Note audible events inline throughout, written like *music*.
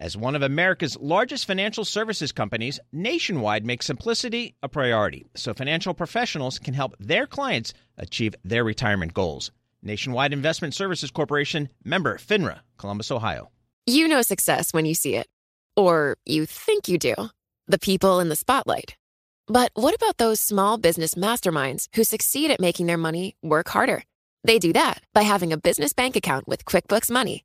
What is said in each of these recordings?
As one of America's largest financial services companies, Nationwide makes simplicity a priority so financial professionals can help their clients achieve their retirement goals. Nationwide Investment Services Corporation, member FINRA, Columbus, Ohio. You know success when you see it, or you think you do. The people in the spotlight. But what about those small business masterminds who succeed at making their money work harder? They do that by having a business bank account with QuickBooks Money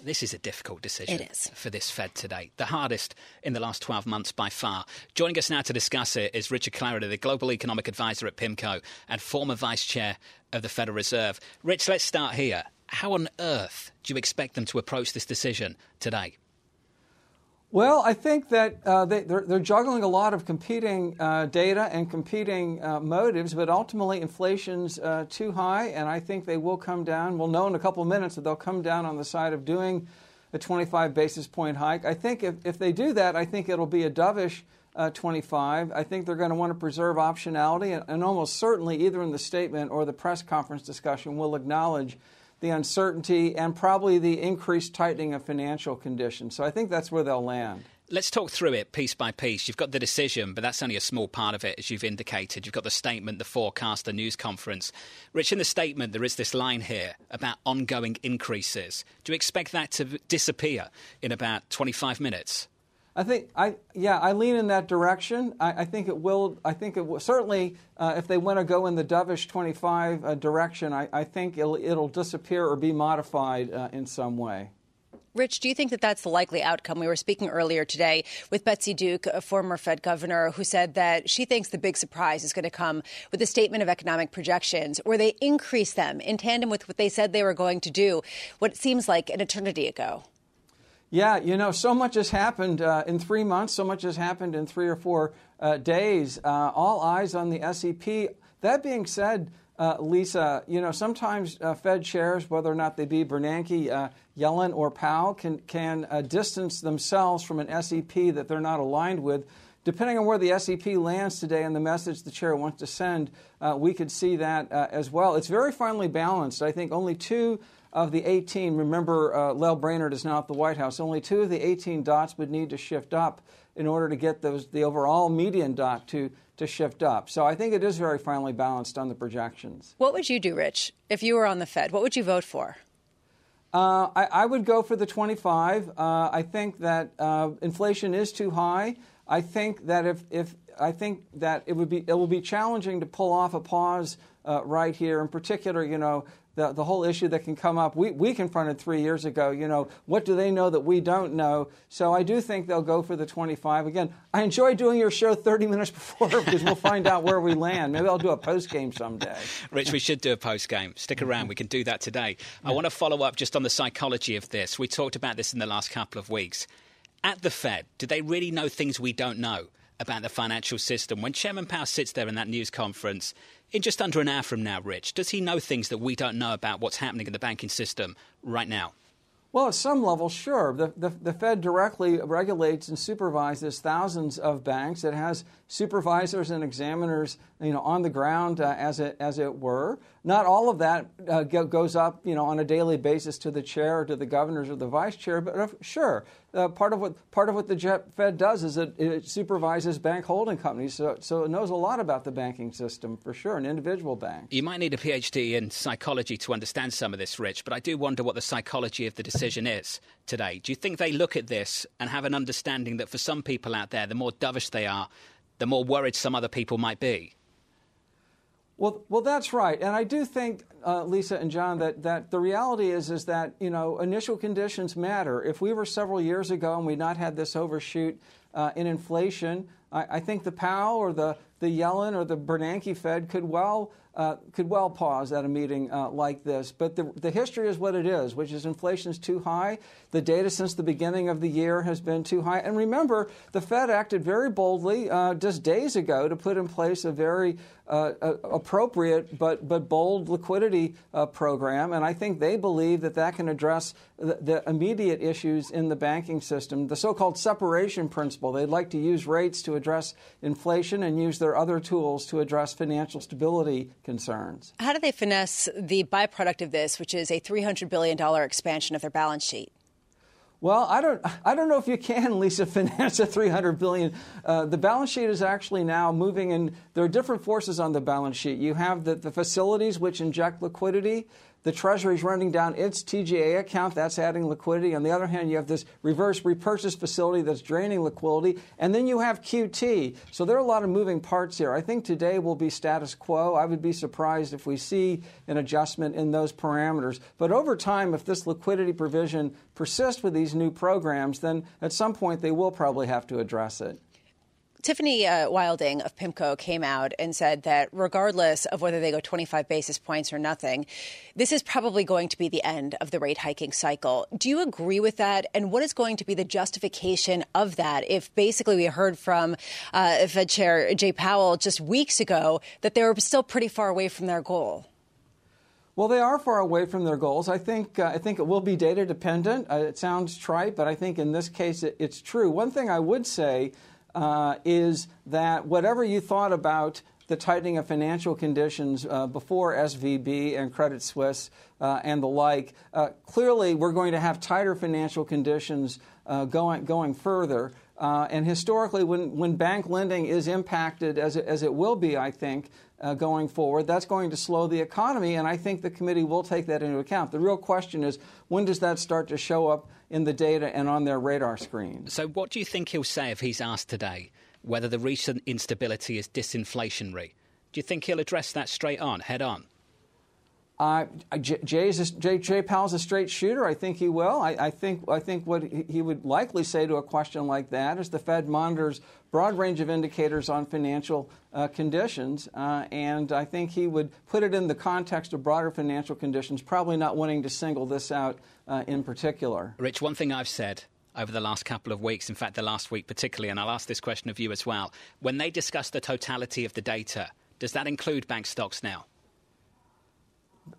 This is a difficult decision It is. for this Fed today, the hardest in the last 12 months by far. Joining us now to discuss it is Richard Clarida, the Global Economic Advisor at PIMCO and former Vice Chair of the Federal Reserve. Rich, let's start here. How on earth do you expect them to approach this decision today? Well, I think that uh, they, they're, they're juggling a lot of competing uh, data and competing uh, motives, but ultimately inflation's uh, too high, and I think they will come down. We'll know in a couple of minutes that they'll come down on the side of doing a 25 basis point hike. I think if, if they do that, I think it'll be a dovish uh, 25. I think they're going to want to preserve optionality, and, and almost certainly, either in the statement or the press conference discussion, will acknowledge the uncertainty and probably the increased tightening of financial conditions. So I think that's where they'll land. Let's talk through it piece by piece. You've got the decision, but that's only a small part of it, as you've indicated. You've got the statement, the forecast, the news conference. Rich, in the statement, there is this line here about ongoing increases. Do you expect that to disappear in about 25 minutes? I think I yeah I lean in that direction. I, I think it will. I think it will certainly uh, if they want to go in the dovish 25 uh, direction. I, I think it'll, it'll disappear or be modified uh, in some way. Rich, do you think that that's the likely outcome? We were speaking earlier today with Betsy Duke, a former Fed governor, who said that she thinks the big surprise is going to come with the statement of economic projections, where they increase them in tandem with what they said they were going to do, what seems like an eternity ago. Yeah, you know, so much has happened uh, in three months, so much has happened in three or four uh, days. Uh, all eyes on the SEP. That being said, uh, Lisa, you know, sometimes uh, Fed chairs, whether or not they be Bernanke, uh, Yellen, or Powell, can, can distance themselves from an SEP that they're not aligned with. Depending on where the SEP lands today and the message the chair wants to send, we could see that as well. It's very finely balanced. I think only two of the 18, remember uh, Lael Brainard is now at the White House, only two of the 18 dots would need to shift up in order to get those, the overall median dot to, to shift up. So I think it is very finely balanced on the projections. What would you do, Rich, if you were on the Fed? What would you vote for? Uh, I, I, would go for the 25. Uh, I think that uh, inflation is too high. I think that if, if I think that it would be it will be challenging to pull off a pause uh, right here. In particular, you know, the, the whole issue that can come up. We, we confronted three years ago, you know, what do they know that we don't know? So I do think they'll go for the 25. Again, I enjoy doing your show 30 *laughs* minutes before because we'll find out where we land. Maybe I'll do a post game someday. Rich, we should do a post game. Stick around. We can do that today. I want to follow up just on the psychology of this. We talked about this in the last couple of weeks. At the Fed, do they really know things we don't know? About the financial system. When Chairman Powell sits there in that news conference, in just under an hour from now, Rich, does he know things that we don't know about what's happening in the banking system right now? Well, at some level, sure. The, the, the, Fed directly regulates and supervises thousands of banks. It has supervisors and examiners, you know, on the ground, uh, as it as it were. Not all of that uh, goes up, you know, on a daily basis to the chair or to the governors or the vice chair. But uh, sure, uh, part of what part of what the Fed does is it, it supervises bank holding companies, so, so it knows a lot about the banking system for sure, an individual bank. You might need a PhD in psychology to understand some of this, Rich. But I do wonder what the psychology of the decision is today. Do you think they look at this and have an understanding that for some people out there, the more dovish they are, the more worried some other people might be? Well, well, that's right, and I do think, uh, Lisa and John, that, that the reality is is that you know initial conditions matter. If we were several years ago and we'd not had this overshoot uh, in inflation, I, I, think the Powell or the the Yellen or the Bernanke Fed could well uh, could well pause at a meeting uh, like this. But the, the history is what it is, which is inflation is too high. The data since the beginning of the year has been too high. And remember, the Fed acted very boldly uh, just days ago to put in place a very uh, appropriate but, but bold liquidity uh, program. And I think they believe that that can address the, the immediate issues in the banking system, the so called separation principle. They'd like to use rates to address inflation and use their other tools to address financial stability concerns. How do they finesse the byproduct of this, which is a $300 billion expansion of their balance sheet? Well, I don't, I don't know if you can, Lisa, *laughs* finance a 300 billion. Uh, the balance sheet is actually now moving and There are different forces on the balance sheet. You have the, the facilities which inject liquidity. The Treasury is running down its TGA account. That's adding liquidity. On the other hand, you have this reverse repurchase facility that's draining liquidity. And then you have QT. So there are a lot of moving parts here. I think today will be status quo. I would be surprised if we see an adjustment in those parameters. But over time, if this liquidity provision persists with these new programs, then at some point they will probably have to address it. Tiffany uh, Wilding of PIMCO came out and said that regardless of whether they go 25 basis points or nothing, this is probably going to be the end of the rate hiking cycle. Do you agree with that? And what is going to be the justification of that if basically we heard from uh, Fed Chair Jay Powell just weeks ago that they were still pretty far away from their goal? Well, they are far away from their goals. I think uh, I think it will be data dependent. Uh, it sounds trite, but I think in this case it, it's true. One thing I would say uh, is that whatever you thought about the tightening of financial conditions uh, before SVB and Credit Suisse uh, and the like, uh, clearly we're going to have tighter financial conditions uh, going, going further. Uh, and historically, when, when bank lending is impacted, as it, as it will be, I think, uh, going forward. That's going to slow the economy, and I think the committee will take that into account. The real question is when does that start to show up in the data and on their radar screen? So, what do you think he'll say if he's asked today whether the recent instability is disinflationary? Do you think he'll address that straight on, head on? Uh, a, Jay, Jay Powell's a straight shooter. I think he will. I, I, think I think what he would likely say to a question like that is the Fed monitors broad range of indicators on financial uh, conditions, uh, and I think he would put it in the context of broader financial conditions, probably not wanting to single this out uh, in particular. Rich, one thing I've said over the last couple of weeks, in fact, the last week particularly, and I'll ask this question of you as well. When they discuss the totality of the data, does that include bank stocks now?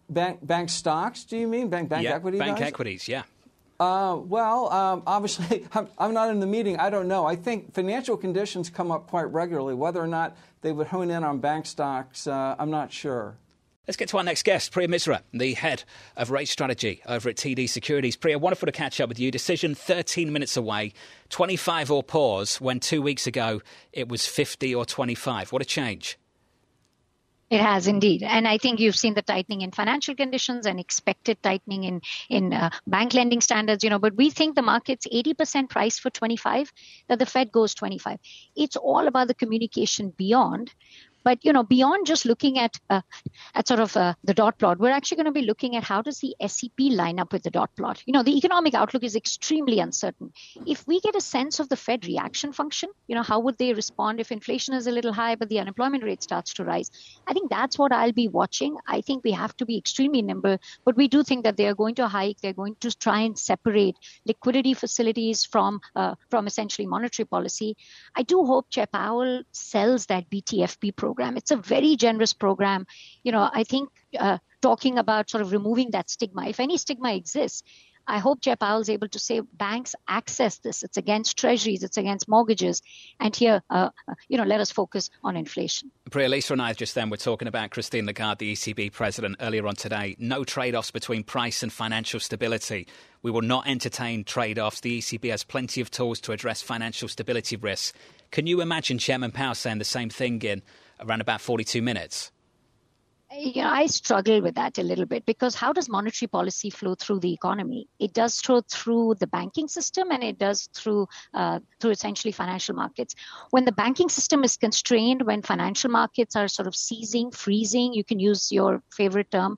Bank bank stocks? Do you mean bank bank yeah, equity? Bank guys? equities, yeah. Uh, well, um, obviously, *laughs* I'm, I'm, not in the meeting. I don't know. I think financial conditions come up quite regularly. Whether or not they would hone in on bank stocks, uh, I'm not sure. Let's get to our next guest, Priya Misra, the head of rate strategy over at TD Securities. Priya, wonderful to catch up with you. Decision 13 minutes away, 25 or pause, when two weeks ago it was 50 or 25. What a change. It has indeed, and I think you've seen the tightening in financial conditions and expected tightening in in uh, bank lending standards. You know, but we think the market's 80% price for 25, that the Fed goes 25. It's all about the communication beyond, but you know, beyond just looking at uh, at sort of uh, the dot plot, we're actually going to be looking at how does the SEP line up with the dot plot. You know, the economic outlook is extremely uncertain. If we get a sense of the Fed reaction function, you know, how would they respond if inflation is a little high but the unemployment rate starts to rise? I think that's what I'll be watching. I think we have to be extremely nimble, but we do think that they are going to hike. They're going to try and separate liquidity facilities from uh, from essentially monetary policy. I do hope Chair Powell sells that BTFP program program. It's a very generous program. You know, I think uh, talking about sort of removing that stigma, if any stigma exists, I hope Chair Powell is able to say banks access this. It's against treasuries, it's against mortgages. And here, uh, uh you know, let us focus on inflation. Priya, Lisa and I just then were talking about Christine Lagarde, the ECB president, earlier on today. No trade offs between price and financial stability. We will not entertain trade offs. The ECB has plenty of tools to address financial stability risks. Can you imagine Chairman Powell saying the same thing in around about 42 minutes? You know, I struggle with that a little bit because how does monetary policy flow through the economy? It does flow through the banking system and it does through uh, through essentially financial markets. When the banking system is constrained, when financial markets are sort of seizing, freezing, you can use your favorite term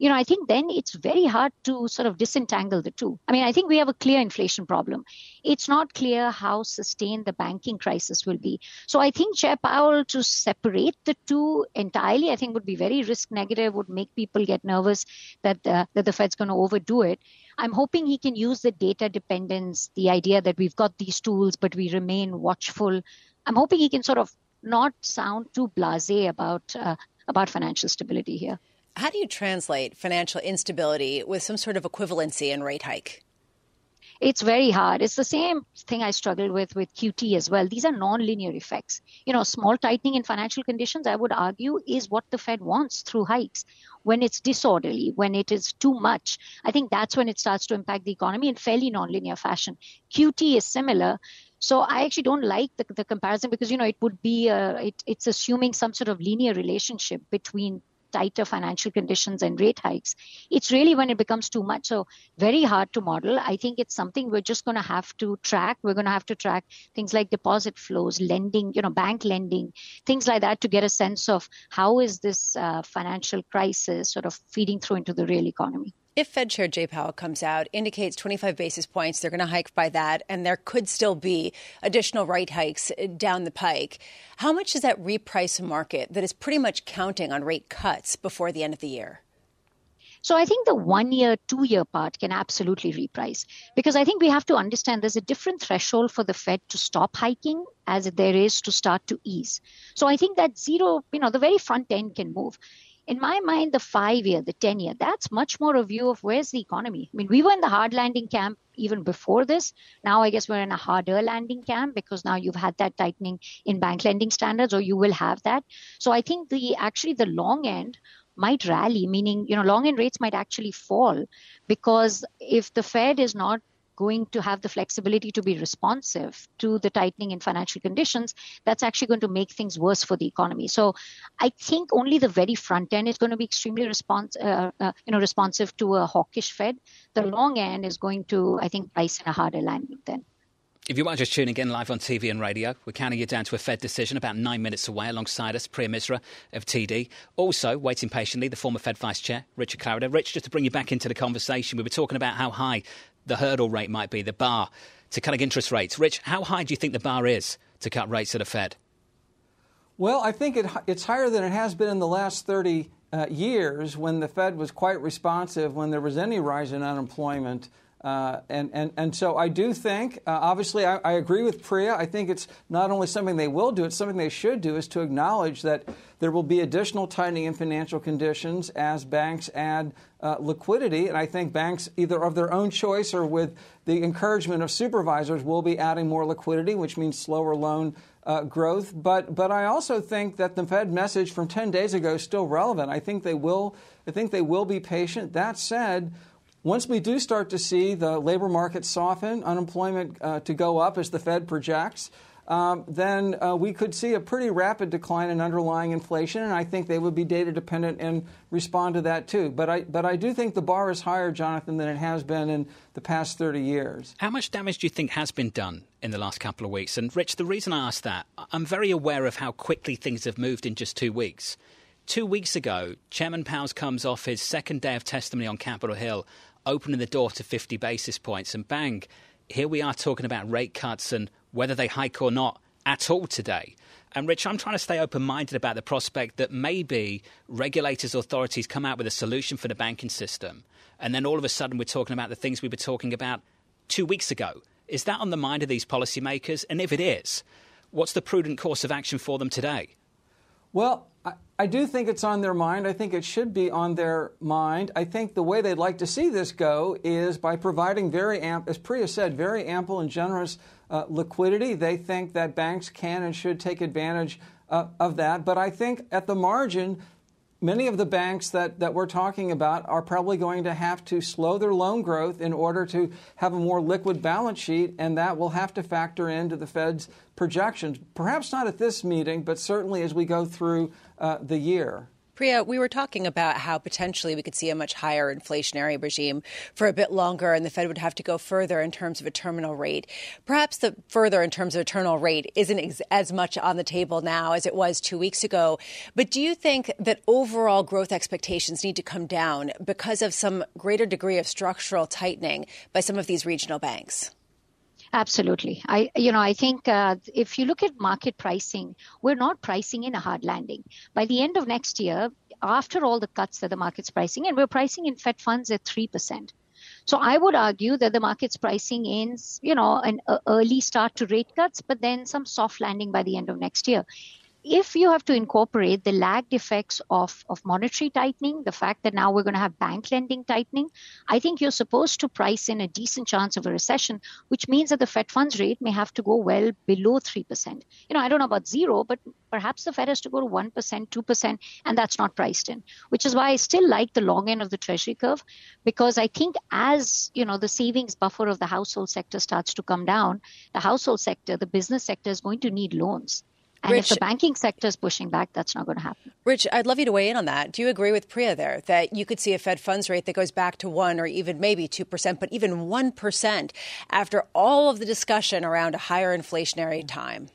you know, I think then it's very hard to sort of disentangle the two. I mean, I think we have a clear inflation problem. It's not clear how sustained the banking crisis will be. So I think Chair Powell to separate the two entirely, I think would be very risk negative, would make people get nervous that the, that the Fed's going to overdo it. I'm hoping he can use the data dependence, the idea that we've got these tools, but we remain watchful. I'm hoping he can sort of not sound too blasé about uh, about financial stability here. How do you translate financial instability with some sort of equivalency in rate hike? It's very hard. It's the same thing I struggled with with QT as well. These are non-linear effects. You know, small tightening in financial conditions, I would argue, is what the Fed wants through hikes. When it's disorderly, when it is too much, I think that's when it starts to impact the economy in fairly non-linear fashion. QT is similar. So I actually don't like the, the comparison because you know it would be a, it, it's assuming some sort of linear relationship between tighter financial conditions and rate hikes. It's really when it becomes too much. So very hard to model. I think it's something we're just going to have to track. We're going to have to track things like deposit flows, lending, you know, bank lending, things like that to get a sense of how is this uh, financial crisis sort of feeding through into the real economy. If Fed Chair Jay Powell comes out, indicates 25 basis points, they're going to hike by that, and there could still be additional rate hikes uh, down the pike. How much does that reprice a market that is pretty much counting on rate cuts before the end of the year? So I think the one year, two year part can absolutely reprice because I think we have to understand there's a different threshold for the Fed to stop hiking as there is to start to ease. So I think that zero, you know, the very front end can move in my mind, the five year, the 10 year, that's much more a view of where's the economy. I mean, we were in the hard landing camp even before this. Now, I guess we're in a harder landing camp because now you've had that tightening in bank lending standards, or you will have that. So I think the actually the long end might rally, meaning, you know, long end rates might actually fall because if the Fed is not going to have the flexibility to be responsive to the tightening in financial conditions, that's actually going to make things worse for the economy. So I think only the very front end is going to be extremely respons- uh, uh, you know, responsive to a hawkish Fed. The long end is going to, I think, price in a harder landing then. If you are just tuning in live on TV and radio, we're counting you down to a Fed decision about nine minutes away alongside us, Priya Misra of TD. Also, waiting patiently, the former Fed Vice Chair, Richard Clarida. Rich, just to bring you back into the conversation, we were talking about how high the hurdle rate might be, the bar to cutting interest rates. Rich, how high do you think the bar is to cut rates at the Fed? Well, I think it, it's higher than it has been in the last 30 uh, years when the Fed was quite responsive when there was any rise in unemployment. Uh, and, and, and so I do think, uh, obviously, I, I, agree with Priya. I think it's not only something they will do, it's something they should do, is to acknowledge that there will be additional tightening in financial conditions as banks add uh, liquidity. And I think banks, either of their own choice or with the encouragement of supervisors, will be adding more liquidity, which means slower loan uh, growth. But but I also think that the Fed message from 10 days ago is still relevant. I think they will. I think they will be patient. That said. Once we do start to see the labor market soften, unemployment uh, to go up as the Fed projects, um, then uh, we could see a pretty rapid decline in underlying inflation, and I think they would be data dependent and respond to that too. But I, but I do think the bar is higher, Jonathan, than it has been in the past 30 years. How much damage do you think has been done in the last couple of weeks? And Rich, the reason I ask that, I'm very aware of how quickly things have moved in just two weeks. Two weeks ago, Chairman Powell comes off his second day of testimony on Capitol Hill opening the door to 50 basis points, and bang, here we are talking about rate cuts and whether they hike or not at all today. And Rich, I'm trying to stay open minded about the prospect that maybe regulators, authorities come out with a solution for the banking system. And then all of a sudden we're talking about the things we were talking about two weeks ago. Is that on the mind of these policymakers? And if it is, what's the prudent course of action for them today? Well, I, I, do think it's on their mind. I think it should be on their mind. I think the way they'd like to see this go is by providing very ample, as Priya said, very ample and generous uh, liquidity. They think that banks can and should take advantage uh, of that. But I think at the margin, many of the banks that, that we're talking about are probably going to have to slow their loan growth in order to have a more liquid balance sheet, and that will have to factor into the Fed's projections. Perhaps not at this meeting, but certainly as we go through uh, the year. Priya, we were talking about how potentially we could see a much higher inflationary regime for a bit longer, and the Fed would have to go further in terms of a terminal rate. Perhaps the further in terms of a terminal rate isn't ex- as much on the table now as it was two weeks ago. But do you think that overall growth expectations need to come down because of some greater degree of structural tightening by some of these regional banks? Absolutely. I, you know, I think uh, if you look at market pricing, we're not pricing in a hard landing. By the end of next year, after all the cuts that the market's pricing, and we're pricing in Fed funds at 3%. So I would argue that the market's pricing in, you know, an early start to rate cuts, but then some soft landing by the end of next year if you have to incorporate the lagged effects of, of monetary tightening, the fact that now we're going to have bank lending tightening, I think you're supposed to price in a decent chance of a recession, which means that the Fed funds rate may have to go well below 3%. You know, I don't know about zero, but perhaps the Fed has to go to 1%, 2%, and that's not priced in, which is why I still like the long end of the Treasury curve, because I think as, you know, the savings buffer of the household sector starts to come down, the household sector, the business sector is going to need loans. And Rich, if the banking sector is pushing back, that's not going to happen. Rich, I'd love you to weigh in on that. Do you agree with Priya there that you could see a Fed funds rate that goes back to one or even maybe 2%, but even 1% after all of the discussion around a higher inflationary time?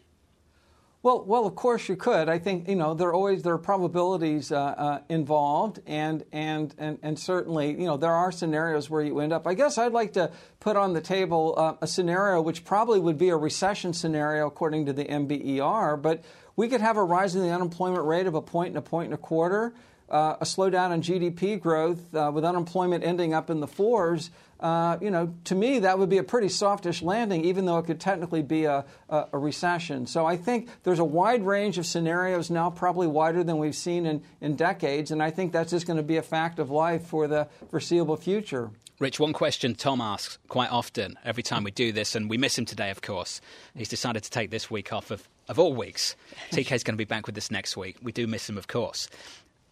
Well, well, of course you could. I think you know there are always there are probabilities uh, uh, involved, and, and and and certainly you know there are scenarios where you end up. I guess I'd like to put on the table uh, a scenario which probably would be a recession scenario according to the NBER, but we could have a rise in the unemployment rate of a point and a point and a quarter uh, a slowdown in GDP growth uh, with unemployment ending up in the fours, uh, you know, to me that would be a pretty softish landing, even though it could technically be a, a, a, recession. So I think there's a wide range of scenarios now, probably wider than we've seen in, in decades, and I think that's just going to be a fact of life for the foreseeable future. Rich, one question Tom asks quite often every time we do this, and we miss him today, of course. He's decided to take this week off of, of all weeks. *laughs* TK's going to be back with us next week. We do miss him, of course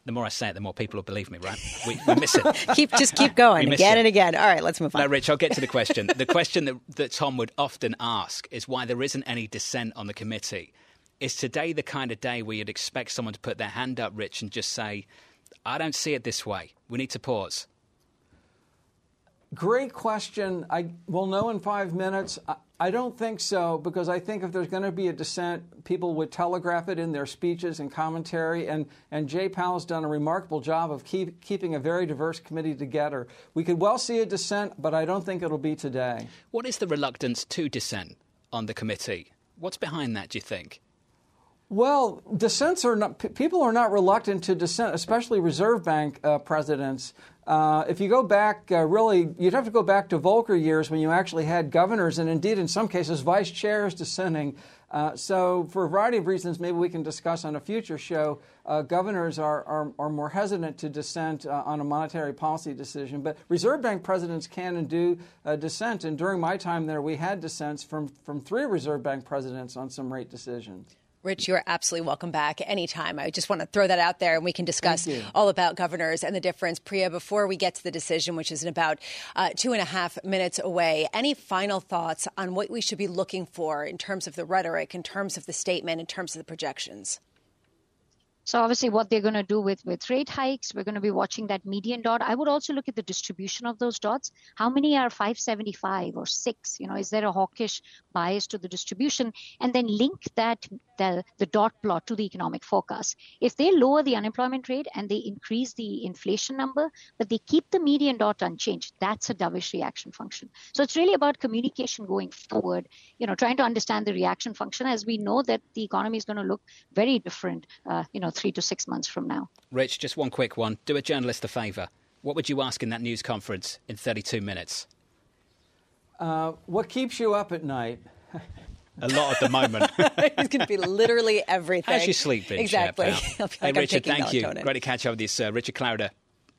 the more I say it, the more people will believe me, right? We, we miss it. *laughs* keep just keep going again it. and again. All right, let's move on. No, Rich, I'll get to the question. the question that, that Tom would often ask is why there isn't any dissent on the committee. Is today the kind of day where you'd expect someone to put their hand up, Rich, and just say, "I don't see it this way. We need to pause." Great question. I will know in five minutes. I don't think so because I think if there's going to be a dissent, people would telegraph it in their speeches and commentary. And, and Jay Powell's done a remarkable job of keep, keeping a very diverse committee together. We could well see a dissent, but I don't think it'll be today. What is the reluctance to dissent on the committee? What's behind that, do you think? Well, dissents are not, people are not reluctant to dissent, especially Reserve Bank uh, presidents. Uh, if you go back, uh, really, you'd have to go back to Volcker years when you actually had governors and indeed, in some cases, vice chairs dissenting. Uh, so, for a variety of reasons, maybe we can discuss on a future show, uh, governors are, are, are, more hesitant to dissent uh, on a monetary policy decision. But Reserve Bank presidents can and do uh, dissent. And during my time there, we had dissents from, from three Reserve Bank presidents on some rate decisions. Rich, you're absolutely welcome back anytime. I just want to throw that out there and we can discuss all about governors and the difference. Priya, before we get to the decision, which is in about uh, two and a half minutes away, any final thoughts on what we should be looking for in terms of the rhetoric, in terms of the statement, in terms of the projections? So obviously, what they're going to do with with rate hikes, we're going to be watching that median dot. I would also look at the distribution of those dots. How many are 575 or six? You know, is there a hawkish bias to the distribution? And then link that the the dot plot to the economic forecast. If they lower the unemployment rate and they increase the inflation number, but they keep the median dot unchanged, that's a dovish reaction function. So it's really about communication going forward. You know, trying to understand the reaction function as we know that the economy is going to look very different. Uh, you know three to six months from now. Rich, just one quick one. Do a journalist a favour. What would you ask in that news conference in 32 minutes? Uh, what keeps you up at night? *laughs* a lot at the moment. *laughs* It's going to be literally everything. How's your sleep been? Exactly. like hey, Richard, thank melatonin. you. Great to catch up with this. Uh, Richard Clarida,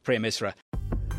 Priya Misra.